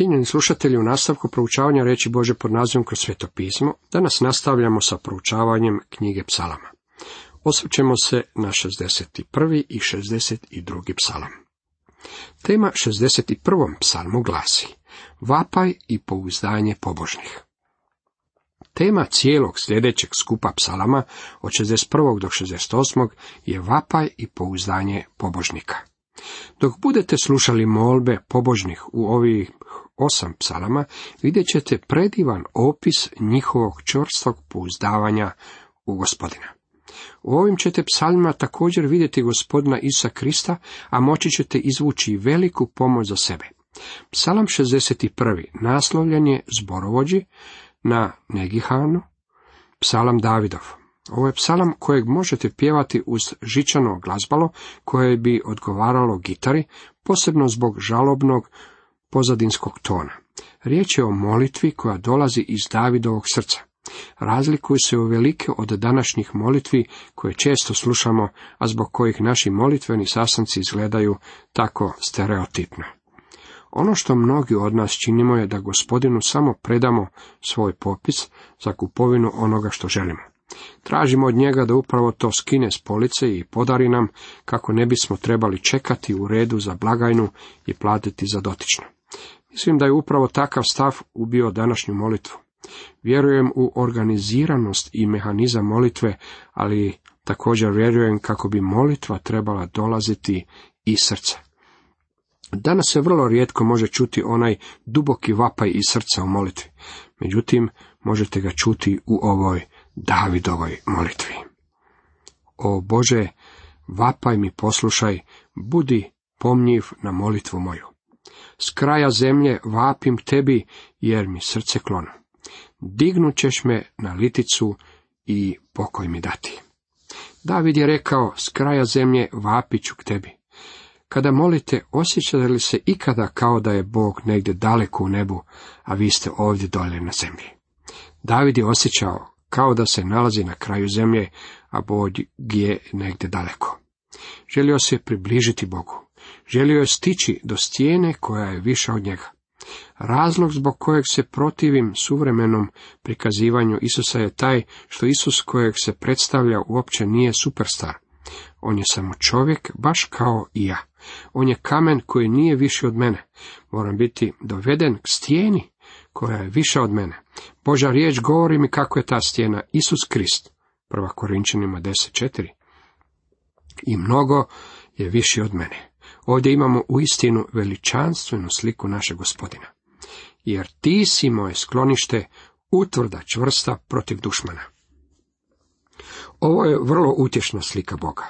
Cijenjeni slušatelji, u nastavku proučavanja reći Bože pod nazivom kroz sveto pismo, danas nastavljamo sa proučavanjem knjige psalama. Osvrćemo se na 61. i 62. psalam. Tema 61. psalmu glasi Vapaj i pouzdanje pobožnih. Tema cijelog sljedećeg skupa psalama od 61. do 68. je vapaj i pouzdanje pobožnika. Dok budete slušali molbe pobožnih u ovih osam psalama, vidjet ćete predivan opis njihovog čvrstog pouzdavanja u gospodina. U ovim ćete psalmima također vidjeti gospodina Isa Krista, a moći ćete izvući veliku pomoć za sebe. Psalam 61. naslovljen je zborovođi na Negihanu, psalam Davidov. Ovo je psalam kojeg možete pjevati uz žičano glazbalo koje bi odgovaralo gitari, posebno zbog žalobnog pozadinskog tona. Riječ je o molitvi koja dolazi iz Davidovog srca. Razlikuju se u velike od današnjih molitvi koje često slušamo, a zbog kojih naši molitveni sastanci izgledaju tako stereotipno. Ono što mnogi od nas činimo je da gospodinu samo predamo svoj popis za kupovinu onoga što želimo. Tražimo od njega da upravo to skine s police i podari nam kako ne bismo trebali čekati u redu za blagajnu i platiti za dotično. Mislim da je upravo takav stav ubio današnju molitvu. Vjerujem u organiziranost i mehanizam molitve, ali također vjerujem kako bi molitva trebala dolaziti iz srca. Danas se vrlo rijetko može čuti onaj duboki vapaj iz srca u molitvi, međutim možete ga čuti u ovoj Davidovoj molitvi. O Bože, vapaj mi poslušaj, budi pomnjiv na molitvu moju. S kraja zemlje vapim tebi, jer mi srce klono. Dignut ćeš me na liticu i pokoj mi dati. David je rekao, s kraja zemlje vapit ću k tebi. Kada molite, osjećate li se ikada kao da je Bog negdje daleko u nebu, a vi ste ovdje dolje na zemlji? David je osjećao kao da se nalazi na kraju zemlje, a Bog je negdje daleko. Želio se približiti Bogu. Želio je stići do stijene koja je više od njega. Razlog zbog kojeg se protivim suvremenom prikazivanju Isusa je taj što Isus kojeg se predstavlja uopće nije superstar. On je samo čovjek, baš kao i ja. On je kamen koji nije više od mene. Moram biti doveden k stijeni koja je više od mene. Boža riječ govori mi kako je ta stijena Isus Krist. Prva Korinčanima 10.4. I mnogo je više od mene. Ovdje imamo uistinu veličanstvenu sliku našeg gospodina. Jer ti si moje sklonište, utvrda čvrsta protiv dušmana. Ovo je vrlo utješna slika Boga.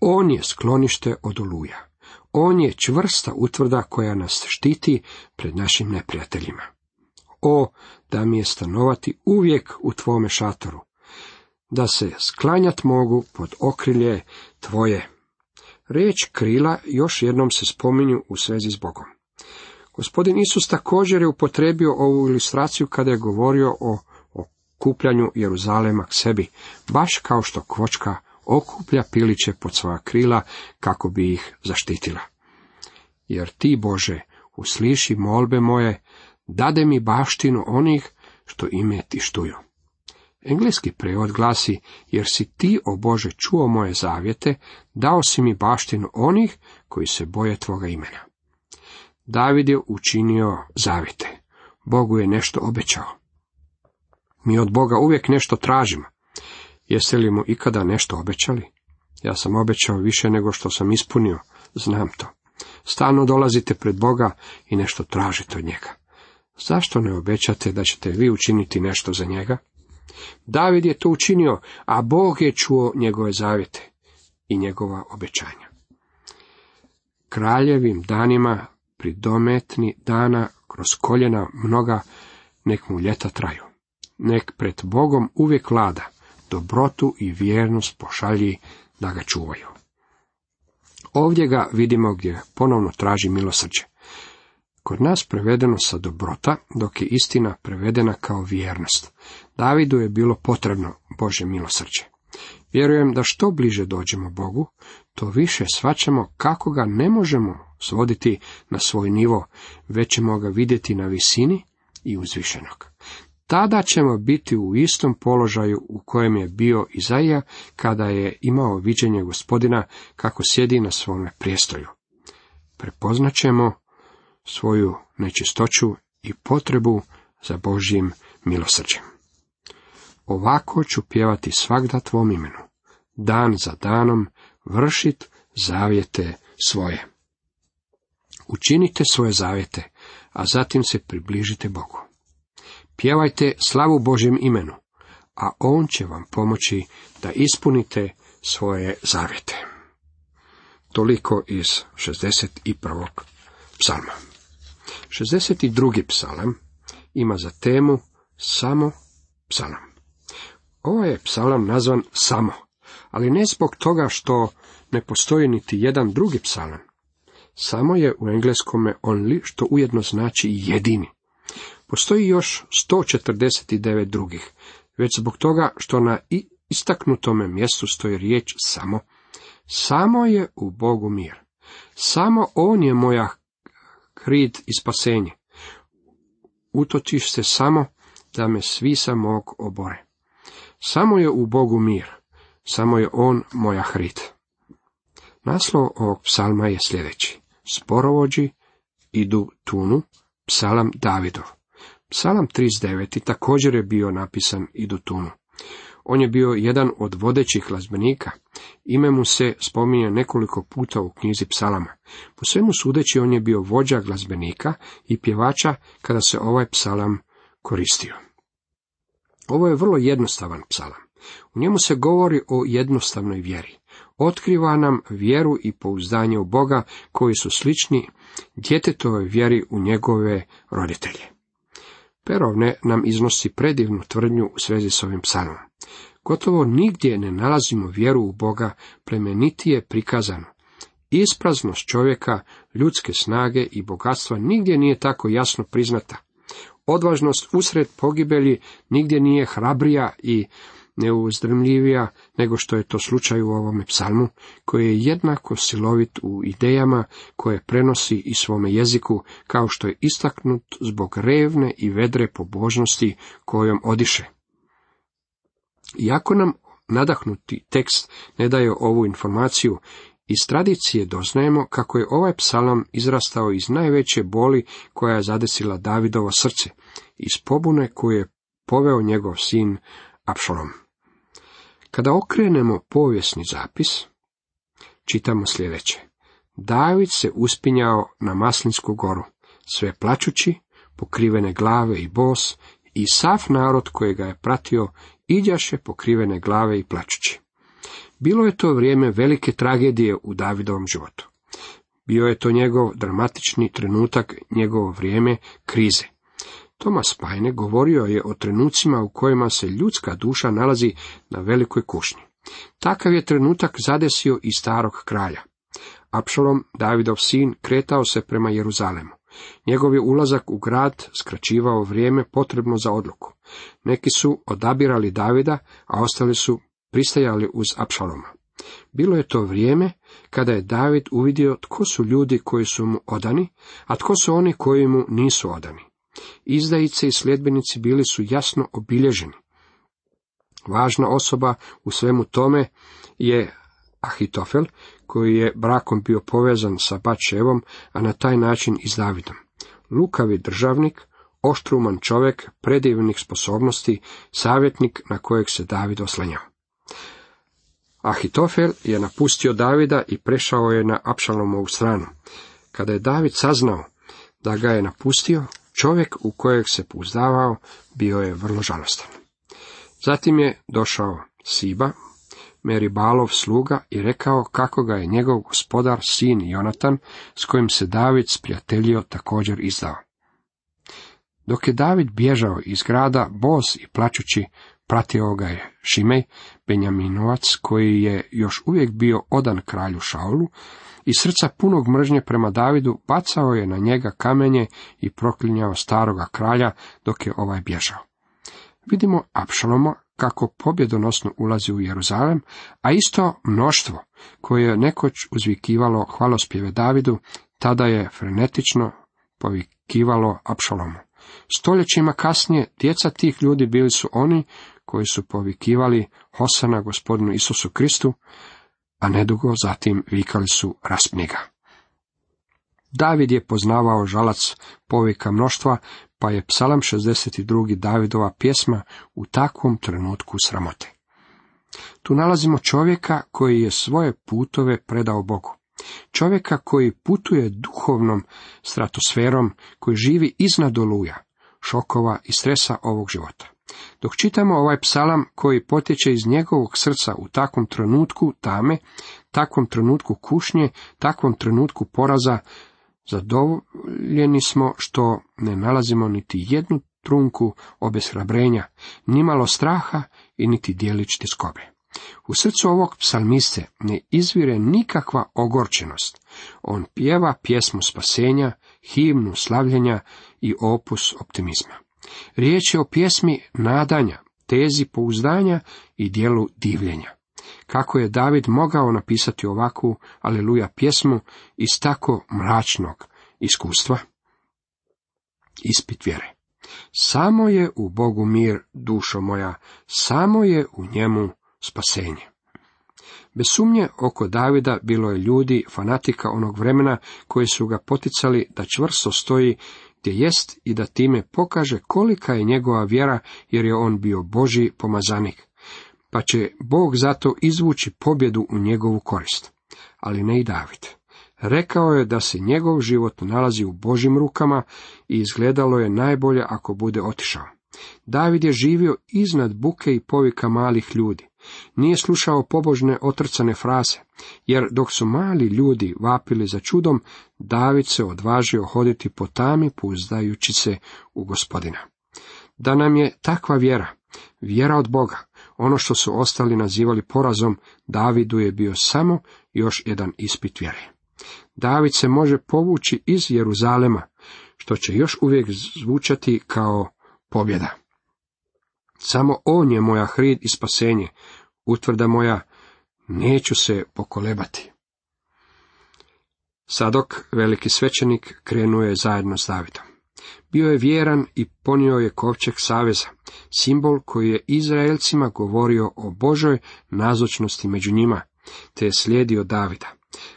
On je sklonište od oluja. On je čvrsta utvrda koja nas štiti pred našim neprijateljima. O, da mi je stanovati uvijek u tvome šatoru, da se sklanjat mogu pod okrilje tvoje. Riječ krila još jednom se spominju u svezi s Bogom. Gospodin Isus također je upotrebio ovu ilustraciju kada je govorio o okupljanju Jeruzalema k sebi, baš kao što kvočka okuplja piliće pod svoja krila kako bi ih zaštitila. Jer ti, Bože, usliši molbe moje, dade mi baštinu onih što ime ti štuju. Engleski prevod glasi, jer si ti, o Bože, čuo moje zavjete, dao si mi baštinu onih koji se boje tvoga imena. David je učinio zavjete. Bogu je nešto obećao. Mi od Boga uvijek nešto tražimo. Jeste li mu ikada nešto obećali? Ja sam obećao više nego što sam ispunio, znam to. Stalno dolazite pred Boga i nešto tražite od njega. Zašto ne obećate da ćete vi učiniti nešto za njega? David je to učinio, a Bog je čuo njegove zavjete i njegova obećanja. Kraljevim danima pridometni dana kroz koljena mnoga nek mu ljeta traju. Nek pred Bogom uvijek vlada, dobrotu i vjernost pošalji da ga čuvaju. Ovdje ga vidimo gdje ponovno traži milosrđe. Kod nas prevedeno sa dobrota, dok je istina prevedena kao vjernost. Davidu je bilo potrebno Bože milosrđe. Vjerujem da što bliže dođemo Bogu, to više svačamo kako ga ne možemo svoditi na svoj nivo, već ćemo ga vidjeti na visini i uzvišenog. Tada ćemo biti u istom položaju u kojem je bio Izaija kada je imao viđenje gospodina kako sjedi na svome prijestolju. Prepoznat ćemo svoju nečistoću i potrebu za Božjim milosrđem. Ovako ću pjevati svakda tvom imenu, dan za danom vršit zavjete svoje. Učinite svoje zavjete, a zatim se približite Bogu. Pjevajte slavu Božjem imenu, a On će vam pomoći da ispunite svoje zavjete. Toliko iz 61. psalma. 62. psalam ima za temu samo psalam. Ovo je psalam nazvan samo, ali ne zbog toga što ne postoji niti jedan drugi psalam. Samo je u engleskome only, što ujedno znači jedini. Postoji još 149 drugih, već zbog toga što na istaknutome mjestu stoji riječ samo. Samo je u Bogu mir. Samo On je moja hrid i spasenje. Utočiš se samo da me svi sa mog obore. Samo je u Bogu mir. Samo je On moja hrid. Naslov ovog psalma je sljedeći. Sporovođi idu tunu, psalam Davidov. Psalam 39. također je bio napisan idu tunu. On je bio jedan od vodećih glazbenika. Ime mu se spominje nekoliko puta u knjizi psalama. Po svemu sudeći on je bio vođa glazbenika i pjevača kada se ovaj psalam koristio. Ovo je vrlo jednostavan psalam. U njemu se govori o jednostavnoj vjeri. Otkriva nam vjeru i pouzdanje u Boga koji su slični djetetove vjeri u njegove roditelje. Perovne nam iznosi predivnu tvrdnju u svezi s ovim psalmom. Gotovo nigdje ne nalazimo vjeru u Boga plemenitije prikazano. Ispraznost čovjeka, ljudske snage i bogatstva nigdje nije tako jasno priznata. Odvažnost usred pogibelji nigdje nije hrabrija i neuzdrmljivija nego što je to slučaj u ovome psalmu, koji je jednako silovit u idejama koje prenosi i svome jeziku, kao što je istaknut zbog revne i vedre pobožnosti kojom odiše. Iako nam nadahnuti tekst ne daje ovu informaciju, iz tradicije doznajemo kako je ovaj psalam izrastao iz najveće boli koja je zadesila Davidovo srce, iz pobune koju je poveo njegov sin Apšalom. Kada okrenemo povijesni zapis, čitamo sljedeće. David se uspinjao na Maslinsku goru, sve plaćući, pokrivene glave i bos, i sav narod koji ga je pratio iđaše pokrivene glave i plaćući. Bilo je to vrijeme velike tragedije u Davidovom životu. Bio je to njegov dramatični trenutak, njegovo vrijeme krize. Tomas Pajne govorio je o trenucima u kojima se ljudska duša nalazi na velikoj kušnji. Takav je trenutak zadesio i starog kralja. Apšalom, Davidov sin, kretao se prema Jeruzalemu. Njegov je ulazak u grad skraćivao vrijeme potrebno za odluku. Neki su odabirali Davida, a ostali su pristajali uz Apšaloma. Bilo je to vrijeme kada je David uvidio tko su ljudi koji su mu odani, a tko su oni koji mu nisu odani. Izdajice i sljedbenici bili su jasno obilježeni. Važna osoba u svemu tome je Ahitofel, koji je brakom bio povezan sa Bačevom, a na taj način i s Davidom. Lukavi državnik, oštruman čovjek, predivnih sposobnosti, savjetnik na kojeg se David oslanjao. Ahitofel je napustio Davida i prešao je na Apšalomovu stranu. Kada je David saznao da ga je napustio, čovjek u kojeg se pouzdavao bio je vrlo žalostan. Zatim je došao Siba, Meribalov sluga i rekao kako ga je njegov gospodar sin Jonatan, s kojim se David sprijateljio, također izdao. Dok je David bježao iz grada, bos i plaćući, pratio ga je Šimej, Benjaminovac, koji je još uvijek bio odan kralju Šaulu, i srca punog mržnje prema Davidu bacao je na njega kamenje i proklinjao staroga kralja dok je ovaj bježao. Vidimo Apšaloma kako pobjedonosno ulazi u Jeruzalem, a isto mnoštvo koje je nekoć uzvikivalo hvalospjeve Davidu, tada je frenetično povikivalo Apšalomu. Stoljećima kasnije djeca tih ljudi bili su oni koji su povikivali Hosana gospodinu Isusu Kristu, a nedugo zatim vikali su raspniga. David je poznavao žalac povika mnoštva, pa je psalam 62. Davidova pjesma u takvom trenutku sramote. Tu nalazimo čovjeka koji je svoje putove predao Bogu. Čovjeka koji putuje duhovnom stratosferom, koji živi iznad oluja, šokova i stresa ovog života. Dok čitamo ovaj psalam koji potječe iz njegovog srca u takvom trenutku tame, takvom trenutku kušnje, takvom trenutku poraza, zadovoljeni smo što ne nalazimo niti jednu trunku obeshrabrenja, nimalo straha i niti dijelić tiskobe. U srcu ovog psalmiste ne izvire nikakva ogorčenost. On pjeva pjesmu spasenja, himnu slavljenja i opus optimizma. Riječ je o pjesmi nadanja, tezi pouzdanja i dijelu divljenja. Kako je David mogao napisati ovakvu aleluja pjesmu iz tako mračnog iskustva? Ispit vjere. Samo je u Bogu mir, dušo moja, samo je u njemu spasenje. Bez sumnje oko Davida bilo je ljudi, fanatika onog vremena, koji su ga poticali da čvrsto stoji gdje jest i da time pokaže kolika je njegova vjera, jer je on bio Boži pomazanik. Pa će Bog zato izvući pobjedu u njegovu korist. Ali ne i David. Rekao je da se njegov život nalazi u Božim rukama i izgledalo je najbolje ako bude otišao. David je živio iznad buke i povika malih ljudi. Nije slušao pobožne otrcane fraze, jer dok su mali ljudi vapili za čudom, David se odvažio hoditi po tami pouzdajući se u gospodina. Da nam je takva vjera, vjera od Boga, ono što su ostali nazivali porazom, Davidu je bio samo još jedan ispit vjere. David se može povući iz Jeruzalema, što će još uvijek zvučati kao pobjeda. Samo on je moja hrid i spasenje, utvrda moja, neću se pokolebati. Sadok, veliki svećenik, krenuo je zajedno s Davidom. Bio je vjeran i ponio je kovčeg saveza, simbol koji je Izraelcima govorio o Božoj nazočnosti među njima, te je slijedio Davida.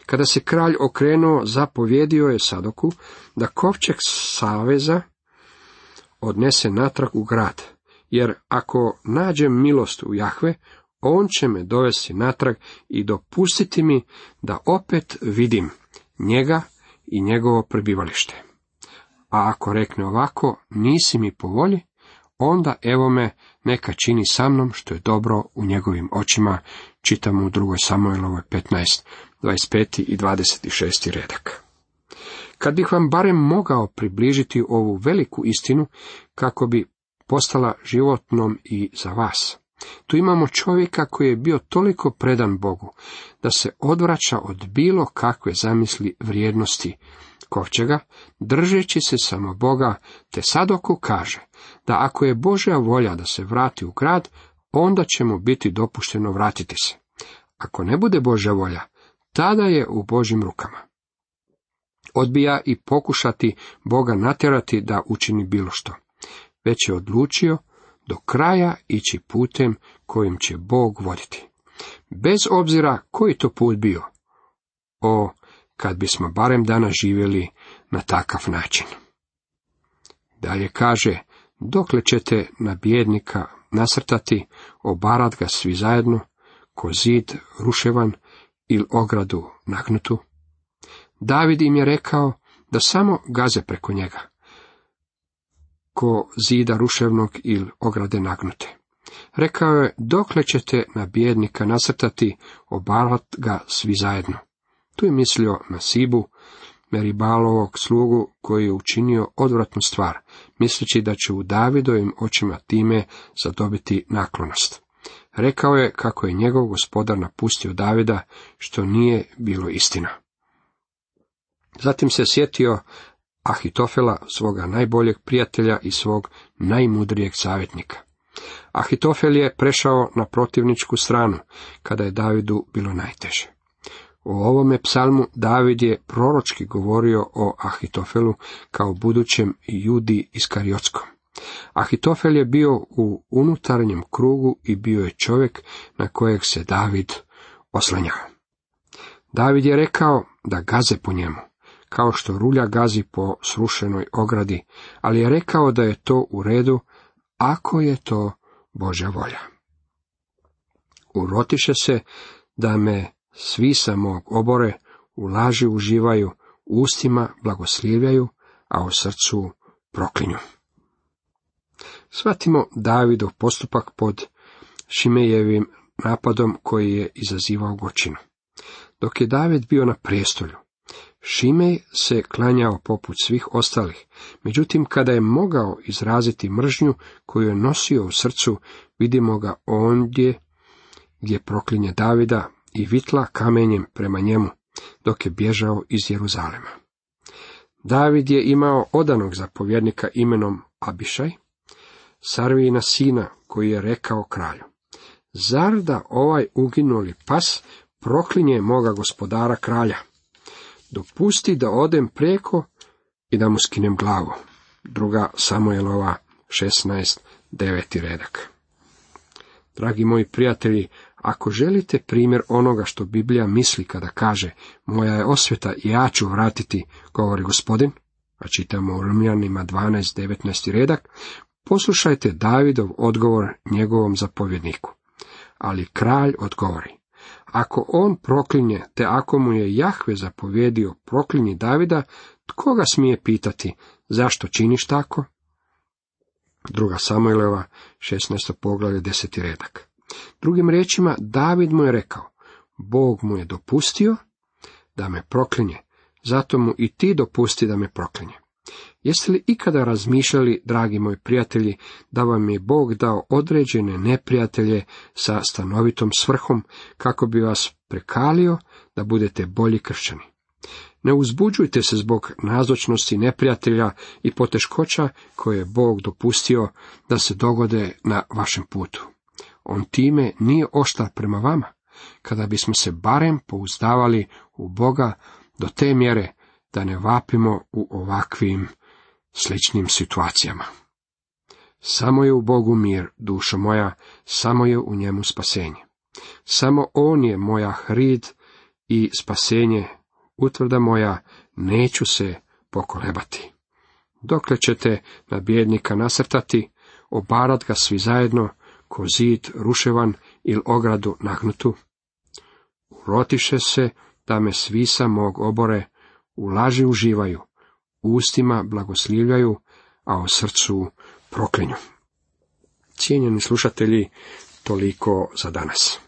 Kada se kralj okrenuo, zapovjedio je Sadoku da kovčeg saveza odnese natrag u grad, jer ako nađem milost u Jahve, on će me dovesti natrag i dopustiti mi da opet vidim njega i njegovo prebivalište. A ako rekne ovako, nisi mi po volji, onda evo me neka čini sa mnom što je dobro u njegovim očima, čitamo u drugoj Samuelovoj 15, 25. i 26. redak. Kad bih vam barem mogao približiti ovu veliku istinu, kako bi postala životnom i za vas. Tu imamo čovjeka koji je bio toliko predan Bogu, da se odvraća od bilo kakve zamisli vrijednosti kovčega, držeći se samo Boga, te Sadoku kaže, da ako je Božja volja da se vrati u grad, onda će mu biti dopušteno vratiti se. Ako ne bude Božja volja, tada je u Božim rukama. Odbija i pokušati Boga natjerati da učini bilo što. Već je odlučio do kraja ići putem kojim će Bog voditi. Bez obzira koji to put bio. O, kad bismo barem danas živjeli na takav način. Dalje kaže, dokle ćete na bjednika nasrtati, obarat ga svi zajedno, ko zid ruševan ili ogradu nagnutu. David im je rekao da samo gaze preko njega, ko zida ruševnog ili ograde nagnute. Rekao je, dokle ćete na bjednika nasrtati, obarat ga svi zajedno. Tu je mislio na Sibu, Meribalovog slugu koji je učinio odvratnu stvar, misleći da će u Davidovim očima time zadobiti naklonost. Rekao je kako je njegov gospodar napustio Davida, što nije bilo istina. Zatim se sjetio Ahitofela, svoga najboljeg prijatelja i svog najmudrijeg savjetnika. Ahitofel je prešao na protivničku stranu, kada je Davidu bilo najteže. U ovome psalmu David je proročki govorio o Ahitofelu kao budućem judi iskariotskom. Ahitofel je bio u unutarnjem krugu i bio je čovjek na kojeg se David oslanjao. David je rekao da gaze po njemu, kao što rulja gazi po srušenoj ogradi, ali je rekao da je to u redu, ako je to Božja volja. Urotiše se da me svi sa mog obore u laži uživaju, ustima blagoslivljaju, a u srcu proklinju. Svatimo Davidov postupak pod Šimejevim napadom koji je izazivao gočinu. Dok je David bio na prijestolju, Šimej se klanjao poput svih ostalih, međutim kada je mogao izraziti mržnju koju je nosio u srcu, vidimo ga ondje gdje proklinje Davida i vitla kamenjem prema njemu, dok je bježao iz Jeruzalema. David je imao odanog zapovjednika imenom Abišaj, Sarvijina sina, koji je rekao kralju, zar da ovaj uginuli pas proklinje moga gospodara kralja? Dopusti da odem preko i da mu skinem glavu. Druga Samuelova 16, deveti redak. Dragi moji prijatelji, ako želite primjer onoga što Biblija misli kada kaže moja je osveta i ja ću vratiti, govori gospodin, a čitamo u Rimljanima 12, 19 redak, poslušajte Davidov odgovor njegovom zapovjedniku. Ali kralj odgovori, ako on proklinje, te ako mu je Jahve zapovjedio proklinji Davida, tko ga smije pitati, zašto činiš tako? Druga Samuelova, 16. poglavlje, 10. redak. Drugim riječima, David mu je rekao, Bog mu je dopustio da me proklinje, zato mu i ti dopusti da me proklinje. Jeste li ikada razmišljali, dragi moji prijatelji, da vam je Bog dao određene neprijatelje sa stanovitom svrhom, kako bi vas prekalio da budete bolji kršćani? Ne uzbuđujte se zbog nazočnosti neprijatelja i poteškoća koje je Bog dopustio da se dogode na vašem putu. On time nije oštar prema vama, kada bismo se barem pouzdavali u Boga do te mjere da ne vapimo u ovakvim sličnim situacijama. Samo je u Bogu mir, dušo moja, samo je u njemu spasenje. Samo On je moja hrid i spasenje, utvrda moja, neću se pokolebati. Dokle ćete na bjednika nasrtati, obarat ga svi zajedno, ko zid ruševan ili ogradu nahnutu? Urotiše se da me svisa mog obore, u laži uživaju, ustima blagoslivljaju, a o srcu proklinju. Cijenjeni slušatelji, toliko za danas.